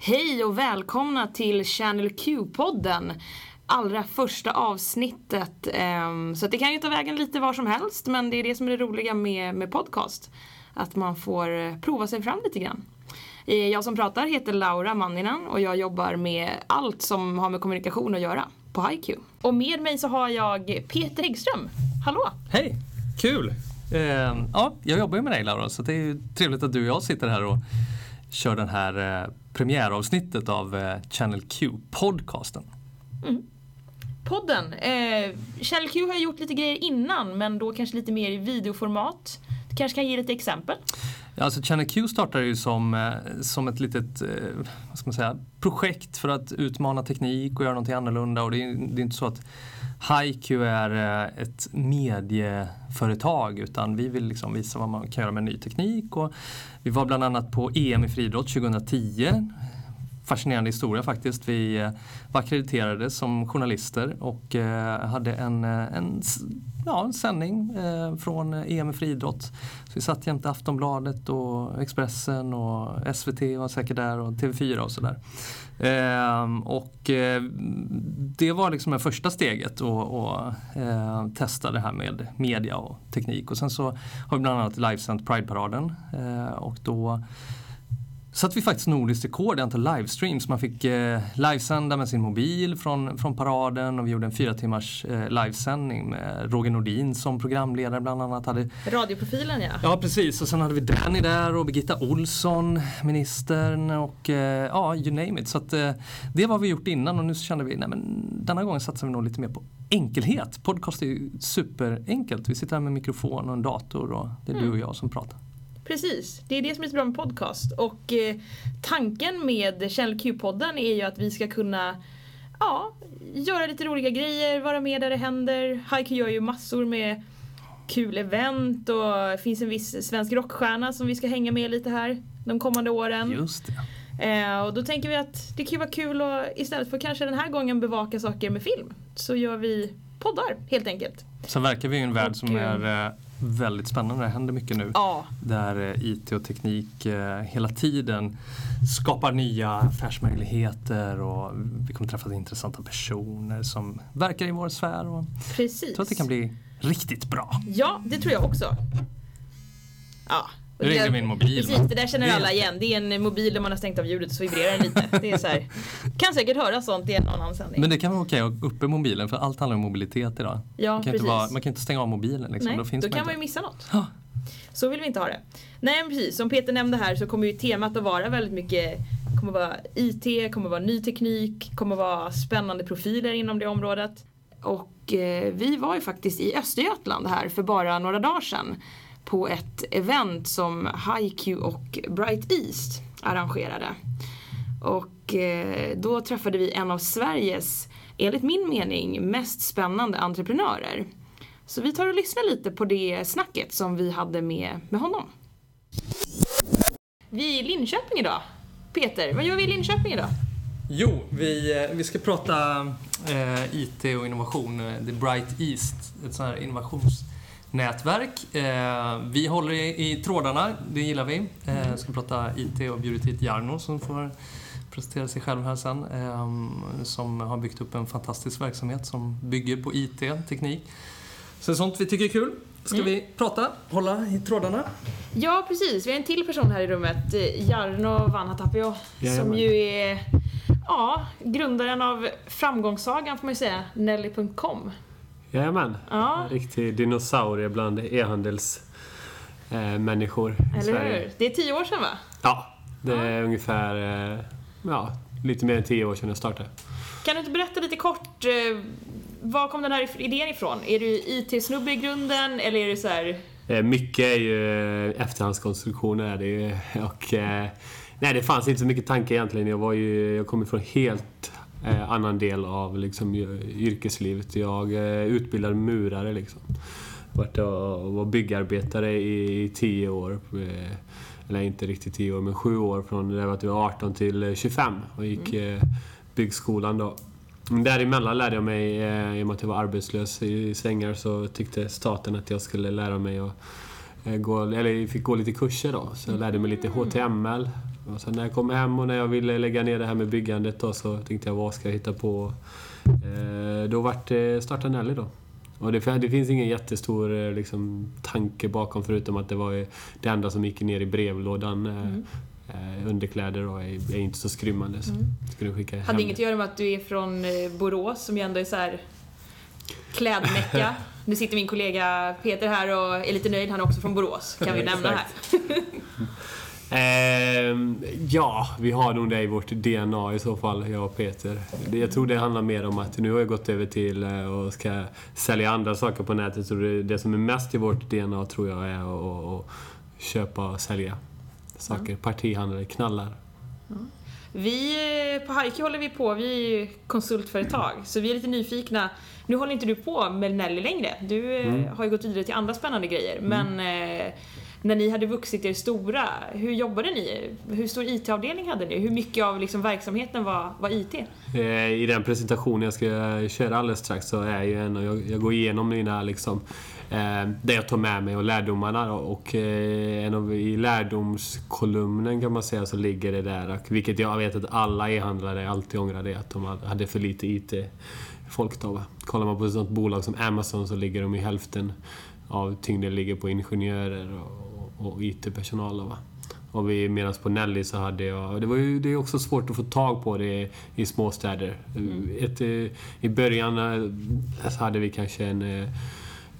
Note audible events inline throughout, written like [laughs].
Hej och välkomna till Channel Q-podden. Allra första avsnittet. Ehm, så det kan ju ta vägen lite var som helst men det är det som är det roliga med, med podcast. Att man får eh, prova sig fram lite grann. Eh, jag som pratar heter Laura Manninen och jag jobbar med allt som har med kommunikation att göra på HiQ. Och med mig så har jag Peter Häggström. Hallå! Hej, kul! Eh, ja, jag jobbar ju med dig Laura så det är ju trevligt att du och jag sitter här och kör den här eh, premiäravsnittet av eh, Channel Q-podcasten. Podden. Eh, Channel Q har gjort lite grejer innan men då kanske lite mer i videoformat. Du kanske kan ge lite exempel? Ja, alltså Channel Q startade ju som, eh, som ett litet vad ska man säga, projekt för att utmana teknik och göra någonting annorlunda. Och det är, det är inte så att HiQ är eh, ett medieföretag utan vi vill liksom visa vad man kan göra med ny teknik. Och vi var bland annat på EM i friidrott 2010 fascinerande historia faktiskt. Vi var akkrediterade som journalister och eh, hade en, en, ja, en sändning från EM i friidrott. Så vi satt jämte Aftonbladet och Expressen och SVT var säkert där och TV4 och sådär. Ehm, och eh, det var liksom det första steget att eh, testa det här med media och teknik. Och sen så har vi bland annat livesänt Prideparaden eh, och då satte vi faktiskt nordiskt rekord i antal livestreams. Man fick eh, livesända med sin mobil från, från paraden och vi gjorde en fyra timmars eh, livesändning med Roger Nordin som programledare bland annat. Hade, Radioprofilen ja. ja precis och sen hade vi Danny där och Birgitta Olsson, ministern och eh, ja you name it. Så att, eh, det var vi gjort innan och nu kände vi nej men denna gången satsar vi nog lite mer på enkelhet. Podcast är ju superenkelt. Vi sitter här med mikrofon och en dator och det är du och jag som pratar. Precis, det är det som är så bra med podcast. Och eh, tanken med Channel Q-podden är ju att vi ska kunna ja, göra lite roliga grejer, vara med där det händer. HiQ gör ju massor med kul event och det finns en viss svensk rockstjärna som vi ska hänga med lite här de kommande åren. Just. Eh, och då tänker vi att det kan ju vara kul att istället för kanske den här gången bevaka saker med film så gör vi poddar helt enkelt. Sen verkar vi i en värld som eh, är eh, väldigt spännande. Det händer mycket nu. Ja, Där eh, IT och teknik eh, hela tiden skapar nya affärsmöjligheter och vi kommer träffa intressanta personer som verkar i vår sfär. Och jag precis. tror att det kan bli riktigt bra. Ja, det tror jag också. Ja. Och Nu det- ringer min mobil. Precis, det där känner alla igen. Det är en mobil där man har stängt av ljudet och så vibrerar den lite. Det är så här. Kan säkert höra sånt i en annan sändning. Men det kan vara okej att uppe mobilen för allt handlar om mobilitet idag. ja, man, kan precis. inte vara, man kan inte stänga av mobilen. Liksom. Nej, då finns då man kan man ju missa något. Så vill vi inte ha det. Nej precis, som Peter nämnde här så kommer ju temat att vara väldigt mycket kommer vara IT, kommer vara ny teknik, kommer vara spännande profiler inom det området. Och eh, vi var ju faktiskt i Östergötland här för bara några dagar sedan på ett event som HiQ och Bright East arrangerade. Och eh, då träffade vi en av Sveriges, enligt min mening, mest spännande entreprenörer. Så vi tar och lyssnar lite på det snacket som vi hade med, med honom. Vi är i Linköping idag. Peter, vad gör vi i Linköping idag? Jo, vi, eh, vi ska prata eh, IT och innovation. Eh, The Bright East, ett sånt här innovations innovationsnätverk. Eh, vi håller i, i trådarna, det gillar vi. Eh, ska prata IT och bjudit hit Jarno som får presentera sig själv här sen. Eh, som har byggt upp en fantastisk verksamhet som bygger på IT, teknik. Så sånt vi tycker är kul. Ska Mm. vi prata, hålla i trådarna? Ja, precis. Vi har en till person här i rummet. Jarno Vanhatapio. Som ju är ja, grundaren av framgångssagan får man ju säga, Nelly.com. Jajamän. Ja, En riktig dinosaurie bland e-handelsmänniskor eh, i eller Sverige. hur? Det är tio år sedan va? Ja, det är ungefär eh, ja, lite mer än tio år sedan jag startade. Kan du inte berätta lite kort, eh, var kom den här idén ifrån? Är du IT-snubbe i grunden eller är det så här... Eh, mycket är ju eh, efterhandskonstruktioner är det ju. [laughs] Och, eh, nej, det fanns inte så mycket tanke egentligen. Jag, var ju, jag kommer från helt eh, annan del av liksom, yrkeslivet. Jag eh, utbildade murare liksom. Vart och, var byggarbetare i, i tio år. Eh, eller inte riktigt tio år, men sju år från det var att jag var 18 till eh, 25 och gick eh, byggskolan då. Men däremellan lärde jag mig, eh, i och med att jag var arbetslös i svängar, så tyckte staten att jag skulle lära mig att eh, gå, eller fick gå lite kurser då. Så jag lärde mig lite HTML Och sen när jag kom hem och när jag ville lägga ner det här med byggandet då, så tänkte jag vad ska jag hitta på? Eh, då vart det starta Nelly då. Och det, det finns ingen jättestor eh, liksom, tanke bakom förutom att det var det enda som gick ner i brevlådan. Eh, mm. Eh, underkläder och är, är, inte så skrymmande. Så mm. skulle skicka Hade hem. inget att göra med att du är från Borås som ju ändå är så här klädmecka. [laughs] nu sitter min kollega Peter här och är lite nöjd. Han är också från Borås, kan vi [laughs] nämna här. [laughs] Eh, ja, vi har nog det i vårt DNA i så fall, jag och Peter. Jag tror det handlar mer om att nu har jag gått över till eh, och ska sälja andra saker på nätet. Så det, det som är mest i vårt DNA tror jag är att köpa och sälja saker. Mm. Partihandlare, knallar. Mm. Vi, eh, på Haiku håller vi på, vi är ju konsultföretag, så vi är lite nyfikna. Nu håller inte du på med Nelly längre. Du eh, mm. har ju gått vidare till andra spännande grejer. Mm. Men eh, när ni hade vuxit er stora, hur jobbade ni? Hur stor IT-avdelning hade ni? Hur mycket av liksom verksamheten var, var IT? Eh, I den presentationen jag ska köra alldeles strax så är ju en, och jag, jag går igenom mina liksom, eh, det jag tar med mig och lärdomarna. Och eh, en av, i lärdomskolumnen kan man säga så ligger det där, vilket jag vet att alla e-handlare alltid ångrar det, att de hade för lite IT folk då. Kollar man på ett sånt bolag som Amazon så ligger de i hälften av tyngden ligger på ingenjörer och, och IT-personal. Va? Och vi, medan på Nelly så hade jag... Det, var ju, det är också svårt att få tag på det i småstäder. Mm. Ett, eh, I början eh, så hade vi kanske en, eh,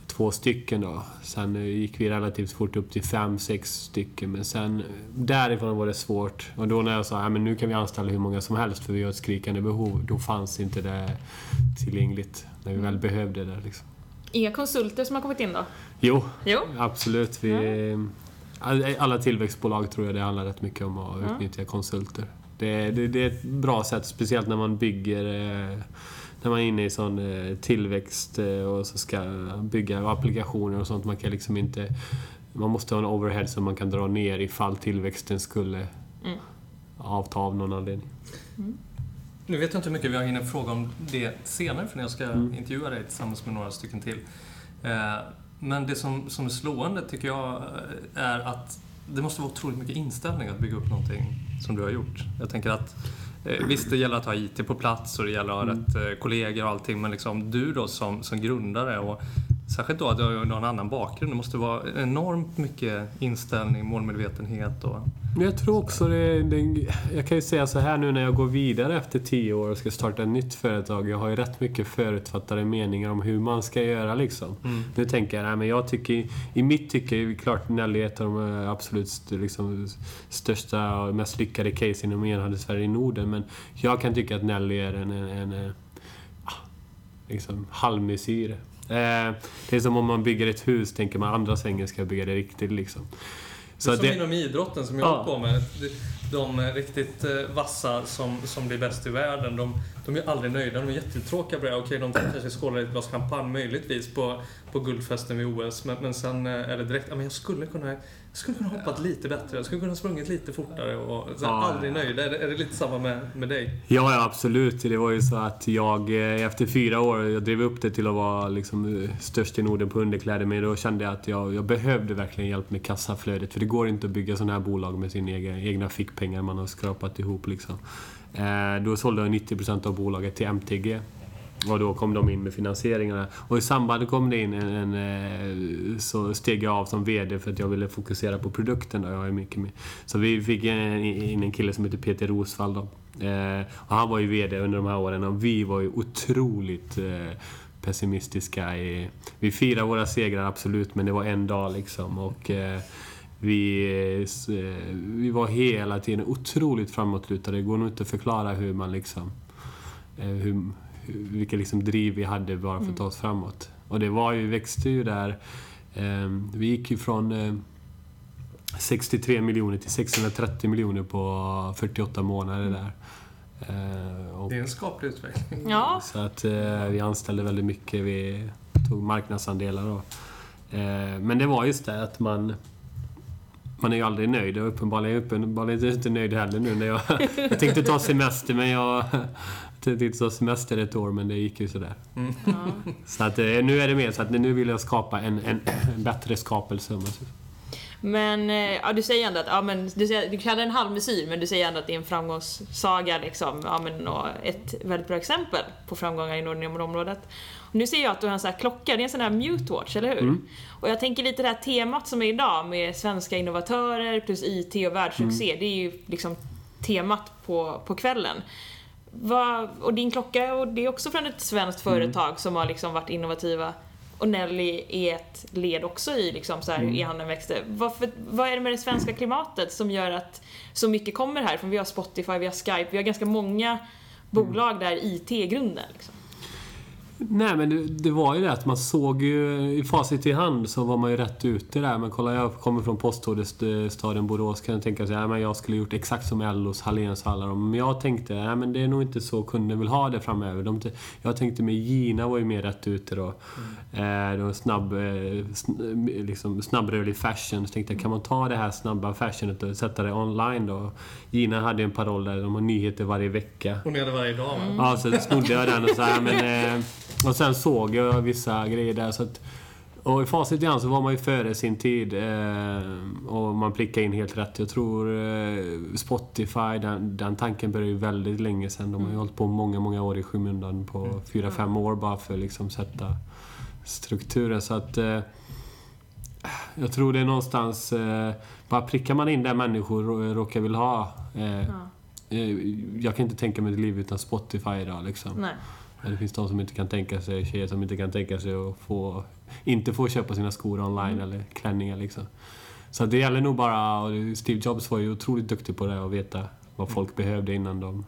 två stycken då. Sen gick vi relativt fort upp till fem, sex stycken. Men sen därifrån var det svårt. Och då när jag sa att nu kan vi anställa hur många som helst för vi har ett skrikande behov. Då fanns inte det tillgängligt när vi väl behövde det. Liksom. Inga konsulter som har kommit in då? Jo, jo. absolut. Vi, mm. Alla tillväxtbolag tror jag det handlar rätt mycket om att mm. utnyttja konsulter. Det, det, det, är ett bra sätt, speciellt när man bygger eh, när man är inne i sån eh, tillväxt eh, och så ska bygga applikationer och sånt. Man kan liksom inte... Man måste ha en overhead som man kan dra ner ifall tillväxten skulle mm. avta av någon anledning. Mm. Nu vet jag inte hur mycket vi har hinner fråga om det senare för när jag ska mm. intervjua dig tillsammans med några stycken till. Men det som, som är slående tycker jag är att det måste vara otroligt mycket inställning att bygga upp någonting som du har gjort. Jag tänker att eh, Visst, det gäller att ha IT på plats och det gäller att ha mm. rätt eh, kollegor och allting, men liksom du då som, som grundare och Särskilt då att du har en annan bakgrund. Det måste vara enormt mycket inställning, målmedvetenhet och... Jag tror också det, det, Jag kan ju säga så här nu när jag går vidare efter tio år och ska starta ett nytt företag. Jag har ju rätt mycket förutfattade meningar om hur man ska göra liksom. Mm. Nu tänker jag, nej men jag tycker... I mitt tycke är klart Nelly är ett av de absolut liksom, största och mest lyckade case inom e-handelsverige i Norden. Men jag kan tycka att Nelly är en, en, en, en ah, liksom, halvmesyr. Eh, det är som om man bygger ett hus, tänker man andra sängen ska bygga det riktigt liksom. Så det är som det, inom idrotten som jag ja. på med. De riktigt eh, vassa som, som blir bäst i världen, de, de är aldrig nöjda. De är jättetråkiga på det. Okej, de kanske skålar ett glas champagne möjligtvis på, på guldfesten vid OS. Men, men sen eh, är det direkt, ja men jag skulle kunna jag skulle kunna hoppat lite bättre, jag skulle kunna sprungit lite fortare och så ja, aldrig nöjd. Är det, är det lite samma med, med dig? Ja, ja, absolut. Det var ju så att jag eh, efter fyra år, jag drev upp det till att vara liksom eh, störst i Norden på underkläder, men då kände jag att jag, jag behövde verkligen hjälp med kassaflödet. För det går inte att bygga sådana här bolag med sina egna, egna fickpengar man har skrapat ihop. Liksom. Eh, då sålde jag 90% av bolaget till MTG. Och då kom de in med finansieringarna. Och i samband kom det in en, en, eh, så steg jag av som VD för att jag ville fokusera på produkten. Då. Jag är mycket med. Så vi fick in en kille som heter Peter Rosvall. Då. Eh, och han var ju VD under de här åren och vi var ju otroligt eh, pessimistiska. I, vi firade våra segrar absolut, men det var en dag liksom. Och, vi, vi var hela tiden otroligt framåtlutade. Det går nog inte att förklara hur man liksom... Hur, vilka liksom driv vi hade bara för att ta oss framåt. Och det var ju, växte ju där. Eh, vi gick ju från eh, 63 miljoner till 630 miljoner på 48 månader där. Eh, det är en skaplig utveckling. Ja. Så att eh, vi anställde väldigt mycket. Vi tog marknadsandelar. Och, eh, men det var just det att man man är ju aldrig nöjd och uppenbarligen, uppenbarligen är jag inte nöjd heller nu när jag... [laughs] jag tänkte ta semester men jag tänkte ta semester ett år men det gick ju sådär. Mm. Ja. Så att, eh, nu är det mer så att nu vill jag skapa en, en, en bättre skapelse. Men eh, ja, du säger ändå att, ja, men, du, säger, du kallar en halvmesyr men du säger ändå att det är en framgångssaga liksom. Ja, men, och ett väldigt bra exempel på framgångar inom området. Och nu ser jag att du har en sån här klocka, det är en sån här Mute-watch, eller hur? Mm. Och jag tänker lite det här temat som är idag med svenska innovatörer plus IT och världssuccé, Mm. det är ju liksom temat på, på kvällen. Vad, och din klocka, och det är också från ett svenskt Mm. företag som har liksom varit innovativa. Och Nelly är ett led också i liksom så här, Mm. e-handeln växte. Varför, vad är det med det svenska klimatet som gör att så mycket kommer här? För vi har Spotify, vi har Skype, vi har ganska många bolag där IT är grunden. Liksom. Nej men det, var ju det att man såg ju i facit i hand så var man ju rätt ute där. Men kolla jag kommer från postorderstaden Borås kan jag tänka sig att jag skulle gjort exakt som Ellos, Halléns och alla dem. Men jag tänkte nej men det är nog inte så kunden vill ha det framöver. De, jag tänkte med Gina var ju mer rätt ute då. Mm. Eh, var snabb, eh, liksom snabbrörlig fashion. Så tänkte jag kan man ta det här snabba fashionet och sätta det online då? Gina hade en paroll där de har nyheter varje vecka. Hon är det varje dag va? Ja, så snodde jag den och så här, men... Eh, och sen såg jag vissa grejer där så att... Och i facit i hand så var man ju före sin tid eh, och man prickade in helt rätt. Jag tror eh, Spotify, den, den tanken började ju väldigt länge sedan. De har ju hållit på många, många år i skymundan på fyra, fem år bara för att liksom sätta strukturen. Så att... Eh, jag tror det är någonstans... Eh, bara prickar man in där människor rå- råkar vill ha. Eh, Ja. eh, jag kan inte tänka mig ett liv utan Spotify idag liksom. Nej. Det finns de som inte kan tänka sig, tjejer som inte kan tänka sig att få, inte få köpa sina skor online eller klänningar liksom. Så det gäller nog bara, och Steve Jobs var ju otroligt duktig på det, att veta vad folk behövde innan de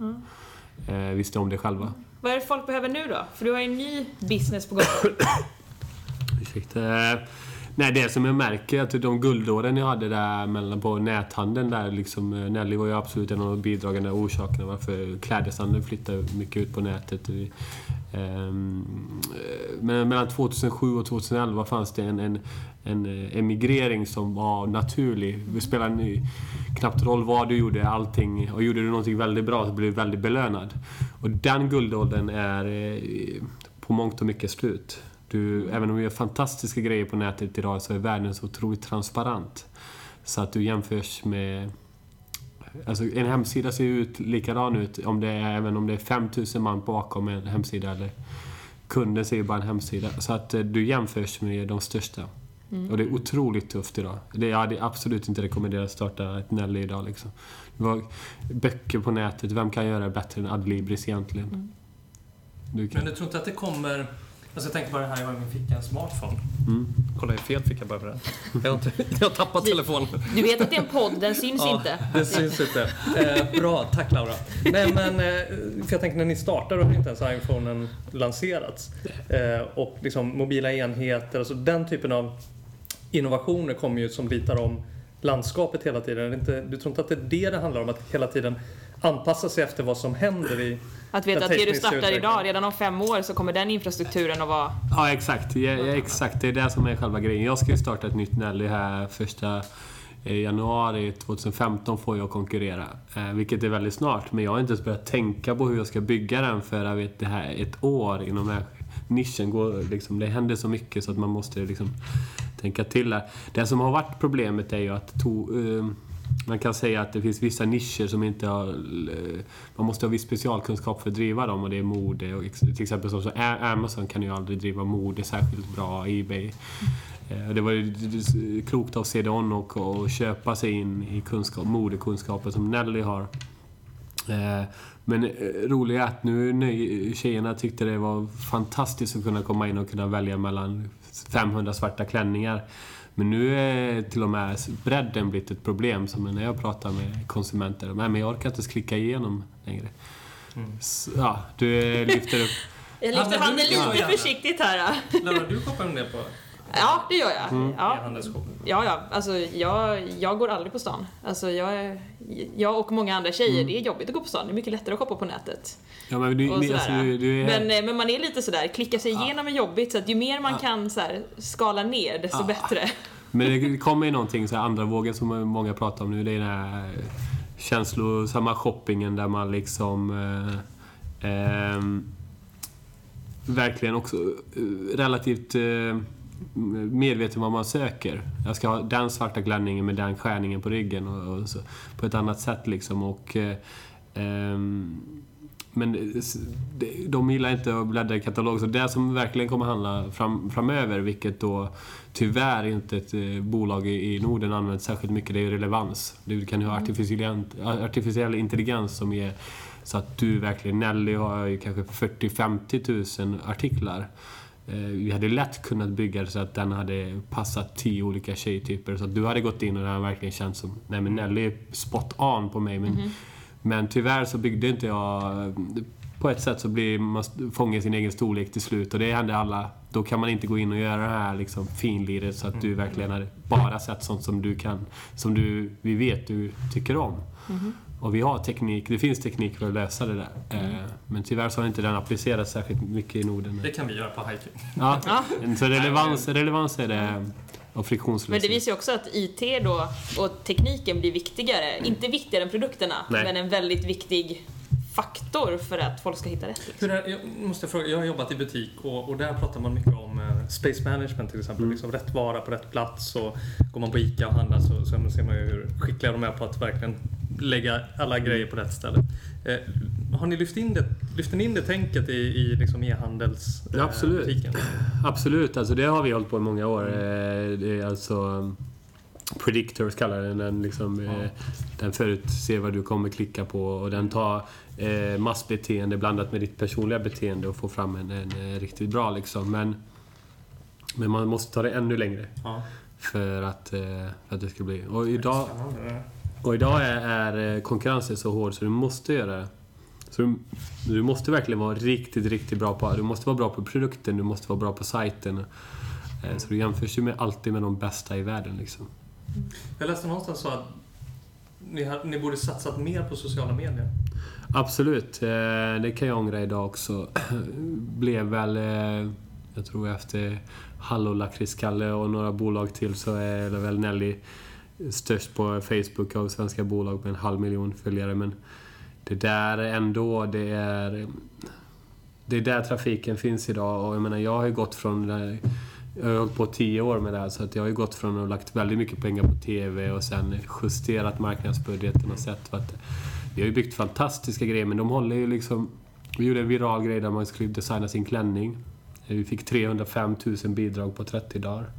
eh, visste om det själva. Vad är det folk behöver nu då? För du har ju en ny business på gång. [coughs] Ursäkta. Nej, det som jag märker är att de guldåren jag hade där mellan på näthandeln där liksom, eh, Nelly var ju absolut en av de bidragande orsakerna varför klädeshandeln flyttade mycket ut på nätet. Eh, eh, men mellan 2007 och 2011 fanns det en, en, en emigrering som var naturlig. Det spelade knappt roll vad du gjorde, allting. Och gjorde du någonting väldigt bra så blev du väldigt belönad. Och den guldåldern är på mångt och mycket slut. Du, även om vi gör fantastiska grejer på nätet idag så är världen så otroligt transparent. Så att du jämförs med... Alltså en hemsida ser ju ut likadan ut om det är, även om det är 5000 man bakom en hemsida eller kunden ser ju bara en hemsida. Så att eh, du jämförs med de största. Och det är otroligt tufft idag. Det, jag hade absolut inte rekommenderat att starta ett Nelly idag liksom. Det var böcker på nätet, vem kan göra det bättre än Adlibris egentligen? Du kan. Men du tror inte att det kommer... Alltså jag tänker bara det här, jag har i min ficka en smartphone. Mm. Kolla i fel ficka bara för det. Jag har, inte, jag har tappat telefonen. Du vet att det är en podd, den syns Ja, inte. Det syns inte. Eh, bra, tack Laura. Nej men, eh, för jag tänker när ni startade har inte ens iPhonen lanserats. Eh, och liksom mobila enheter, alltså den typen av innovationer kommer ju som ritar om landskapet hela tiden. Inte, du tror inte att det är det det handlar om? Att hela tiden anpassa sig efter vad som händer i... Att veta att det du startar idag, redan om fem år så kommer den infrastrukturen att vara... Ja, exakt. Ja, ja, exakt. Det är det som är själva grejen. Jag ska ju starta ett nytt Nelly här första eh, januari 2015 får jag konkurrera. Eh, vilket är väldigt snart. Men jag har inte ens börjat tänka på hur jag ska bygga den för jag vet, det här ett år inom den här nischen. Går, liksom, det händer så mycket så att man måste liksom, tänka till där. Det som har varit problemet är ju att to, eh, man kan säga att det finns vissa nischer som inte har... Eh, man måste ha viss specialkunskap för att driva dem och det är mode och till exempel så, så Amazon kan ju aldrig driva mode särskilt bra, Ebay. Eh, det var ju klokt av CDON och, och köpa sig in i kunskap, modekunskaper som Nelly har. Eh, men roligt roliga är att nu tjejerna tyckte det var fantastiskt att kunna komma in och kunna välja mellan 500 svarta klänningar. Men nu är till och med bredden blivit ett problem. Som när jag pratar med konsumenter. Nej, men jag orkar inte ens klicka igenom längre. Så, ja, du lyfter upp... Jag Ja, lyfter handen lite försiktigt här. Laura, du kopplar ner på Ja, det gör jag. Ja. e-handelsshop. Ja, ja. Alltså, jag, jag går aldrig på stan. Alltså, jag, jag och många andra tjejer, det är jobbigt att gå på stan. Det är mycket lättare att shoppa på nätet. Ja, men du, alltså, du, du är... men, eh, men man är lite sådär, klicka sig igenom är jobbigt. Så att ju mer man kan så här, skala ner, desto Ja. bättre. Men [laughs] det kommer ju någonting, så här, andra vågen som många pratar om nu, det är den här eh, känslosamma shoppingen där man liksom eh, ehm, verkligen också eh, relativt eh, medveten vad man söker. Jag ska ha den svarta klänningen med den skärningen på ryggen och, och så, på ett annat sätt liksom. Och, eh, ehm, men de gillar inte att bläddra i katalog, så det som verkligen kommer handla fram, framöver, vilket då tyvärr inte ett eh, bolag i Norden använt särskilt mycket, det är relevans. Du kan ju ha artificiell, artificiell intelligens som ger så att du verkligen, Nelly har ju kanske 40-50 000 artiklar. Eh, vi hade lätt kunnat bygga det så att den hade passat tio olika tjejtyper. Så att du hade gått in och den hade verkligen känts som, nej men Nelly är spot on på mig. Men, mm -hmm. men tyvärr så byggde inte jag... På ett sätt så blir man fångar sin egen storlek till slut och det händer alla. Då kan man inte gå in och göra det här liksom finliret så att du mm. verkligen har bara sett sånt som du kan, som du, vi vet du tycker om. Mm -hmm. Och vi har teknik, det finns teknik för att lösa det där. Mm. Eh, men tyvärr så har inte den applicerats särskilt mycket i Norden. Det kan vi göra på Hiking. Ja, så relevans, relevans är det och friktionslösning. Men det visar ju också att IT då och tekniken blir viktigare. Mm. Inte viktigare än produkterna, Nej. men en väldigt viktig faktor för att folk ska hitta rätt. Liksom. Hur är, jag måste fråga, jag har jobbat i butik och, och där pratar man mycket om eh, space management till exempel. Mm. Liksom rätt vara på rätt plats och går man på ICA och handlar så, så ser man ju hur skickliga de är på att verkligen lägga alla grejer på rätt ställe. Eh, har ni lyft in det, lyft in det tänket i, i liksom e-handelsbutiken? Eh, Absolut. Absolut, alltså det har vi hållit på i många år. Mm. Det är alltså um, Predictors kallar den. Den, liksom, mm. den förutser vad du kommer klicka på och den tar eh, massbeteende blandat med ditt personliga beteende och får fram en, en, en riktigt bra liksom. Men, men man måste ta det ännu längre. Ja. För, att, för att det ska bli... Och idag... Och idag är, är konkurrensen så hård så du måste göra det. Så du, du, måste verkligen vara riktigt, riktigt bra på... Du måste vara bra på produkten, du måste vara bra på sajten. Eh, så du jämförs ju med, alltid med de bästa i världen. Liksom. Jag läste någonstans så att ni, har, ni borde satsat mer på sociala medier. Absolut. Eh, det kan jag ångra idag också. [clears throat] Blev väl... Eh, jag tror efter Hallå Lakritskalle och några bolag till så är det väl Nelly störst på Facebook av svenska bolag med en halv miljon följare. Men det där ändå, det är... Det är där trafiken finns idag och jag menar, jag har ju gått från... Jag har hållit på tio år med det här så att jag har ju gått från att ha lagt väldigt mycket pengar på TV och sen justerat marknadsbudgeten och sett att vi har ju byggt fantastiska grejer men de håller ju liksom... Vi gjorde en viral grej där man skulle designa sin klänning. Vi fick 305 000 bidrag på 30 dagar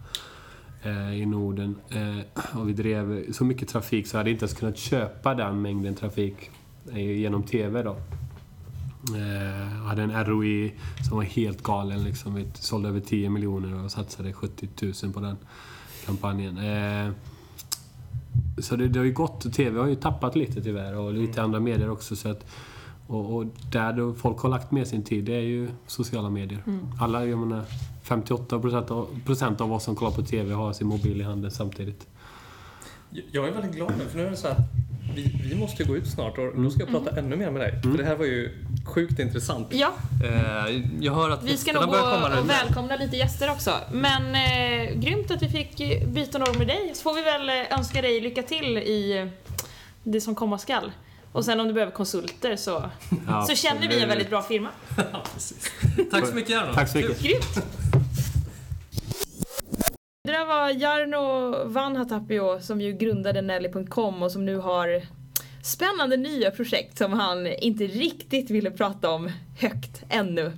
Eh, i Norden. Eh, och vi drev så mycket trafik så jag hade inte ens kunnat köpa den mängden trafik eh, genom TV då. Jag hade en ROI som var helt galen. Liksom. Vi sålde över 10 miljoner och satsade 70 000 på den kampanjen. Så det, det, har ju gått. TV har ju tappat lite tyvärr och lite andra medier också. Så att, och, och där då folk har lagt med sin tid, det är ju sociala medier. Mm. Alla, jag menar, 58 procent av oss som kollar på TV har sin mobil i handen samtidigt. Jag är väldigt glad nu, för nu är det så att vi, vi måste gå ut snart och då ska jag prata mm. ännu mer med dig. Mm. För det här var ju sjukt intressant. Ja. Eh, jag hör att vi ska nog gå och välkomna lite gäster också. Men eh, grymt att vi fick byta några med dig. Så får vi väl eh, önska dig lycka till i det som komma skall. Och sen om du behöver konsulter så, ja, så känner vi en väldigt bra firma. [laughs] ja, Tack så mycket Jarno. Tack så mycket. Grymt. Det där var Jarno Vanhatapio som ju grundade Nelly.com och som nu har spännande nya projekt som han inte riktigt ville prata om högt ännu.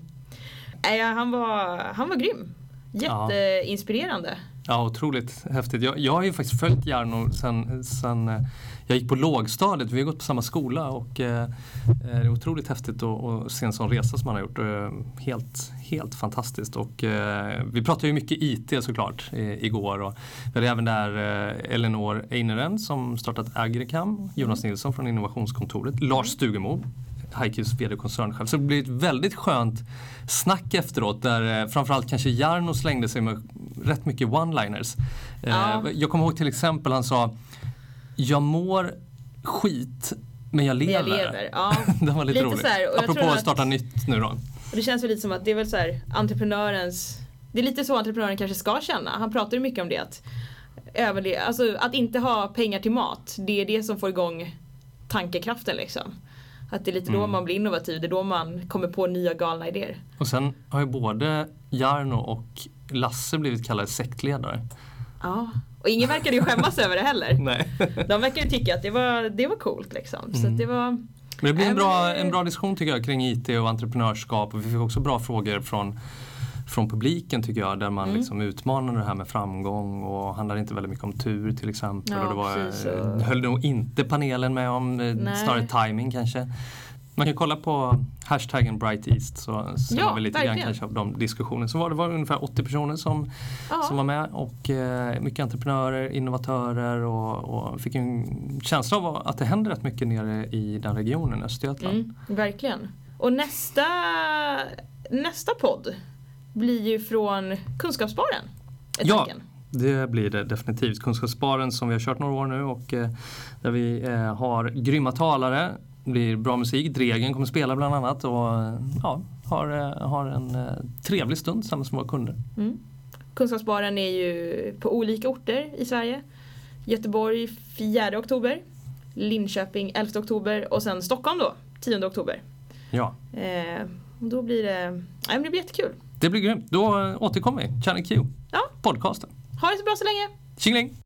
Äh, han var, han var grym. Jätteinspirerande. Ja, otroligt häftigt. Jag, jag har ju faktiskt följt Jarno sen, sen eh, jag gick på lågstadiet. Vi har gått på samma skola och eh, det är otroligt häftigt att, se en sån resa som han har gjort. Eh, helt, helt fantastiskt. Och, eh, vi pratade ju mycket IT såklart i, igår. Och vi hade även där eh, Elinor Eineren som startat Agricam, Jonas Nilsson från innovationskontoret, Lars Stugemo Haikus VD och koncernchef. Så det blir ett väldigt skönt snack efteråt där eh, framförallt kanske Jarno slängde sig med rätt mycket one-liners. Eh, ja. Jag kommer ihåg till exempel han sa Jag mår skit men jag lever. Jag lever. Ja. [laughs] det var lite, lite roligt. Så här, Apropå att starta nytt nu då. Det känns väl lite som att det är väl så här, entreprenörens Det är lite så entreprenören kanske ska känna. Han pratar ju mycket om det. Att, överle- alltså, att inte ha pengar till mat, det är det som får igång tankekraften liksom. Att det är lite mm. då man blir innovativ, det är då man kommer på nya galna idéer. Och sen har ju både Jarno och Lasse blivit kallad sektledare. Ja, och ingen verkade ju skämmas [laughs] över det heller. Nej. De verkar ju tycka att det var, det var coolt liksom. Så Mm. att det var... Men det blir en bra, en bra diskussion tycker jag kring IT och entreprenörskap. Och vi fick också bra frågor från, från publiken tycker jag. Där man Mm. liksom utmanar det här med framgång och handlar inte väldigt mycket om tur till exempel. Ja, och det var, precis, eh, höll nog inte panelen med om, eh, Nej. snarare timing kanske. Man kan kolla på hashtaggen BrightEast så ser Ja, man väl lite grann verkligen. kanske av de diskussionerna. Så var det var ungefär 80 personer som, Ja, som var med och eh, mycket entreprenörer, innovatörer och, och fick en känsla av att det händer rätt mycket nere i den regionen, Östergötland. mm, verkligen. Och nästa, nästa podd blir ju från Kunskapssparen. Är Ja. tanken. Det blir det definitivt. Kunskapssparen som vi har kört några år nu och eh, där vi eh, har grymma talare. Det blir bra musik. Dregen kommer spela bland annat och eh, ja, har, eh, har en eh, trevlig stund tillsammans med våra kunder. Mm. Kunskapsbaren är ju på olika orter i Sverige. Göteborg 4 oktober, Linköping 11 oktober och sen Stockholm då 10 oktober. Ja, Eh, och då blir det, men det blir jättekul. Det blir grymt. Då eh, återkommer vi. Channel Q, Ja. podcasten. Ha det så bra så länge! Tjingeling!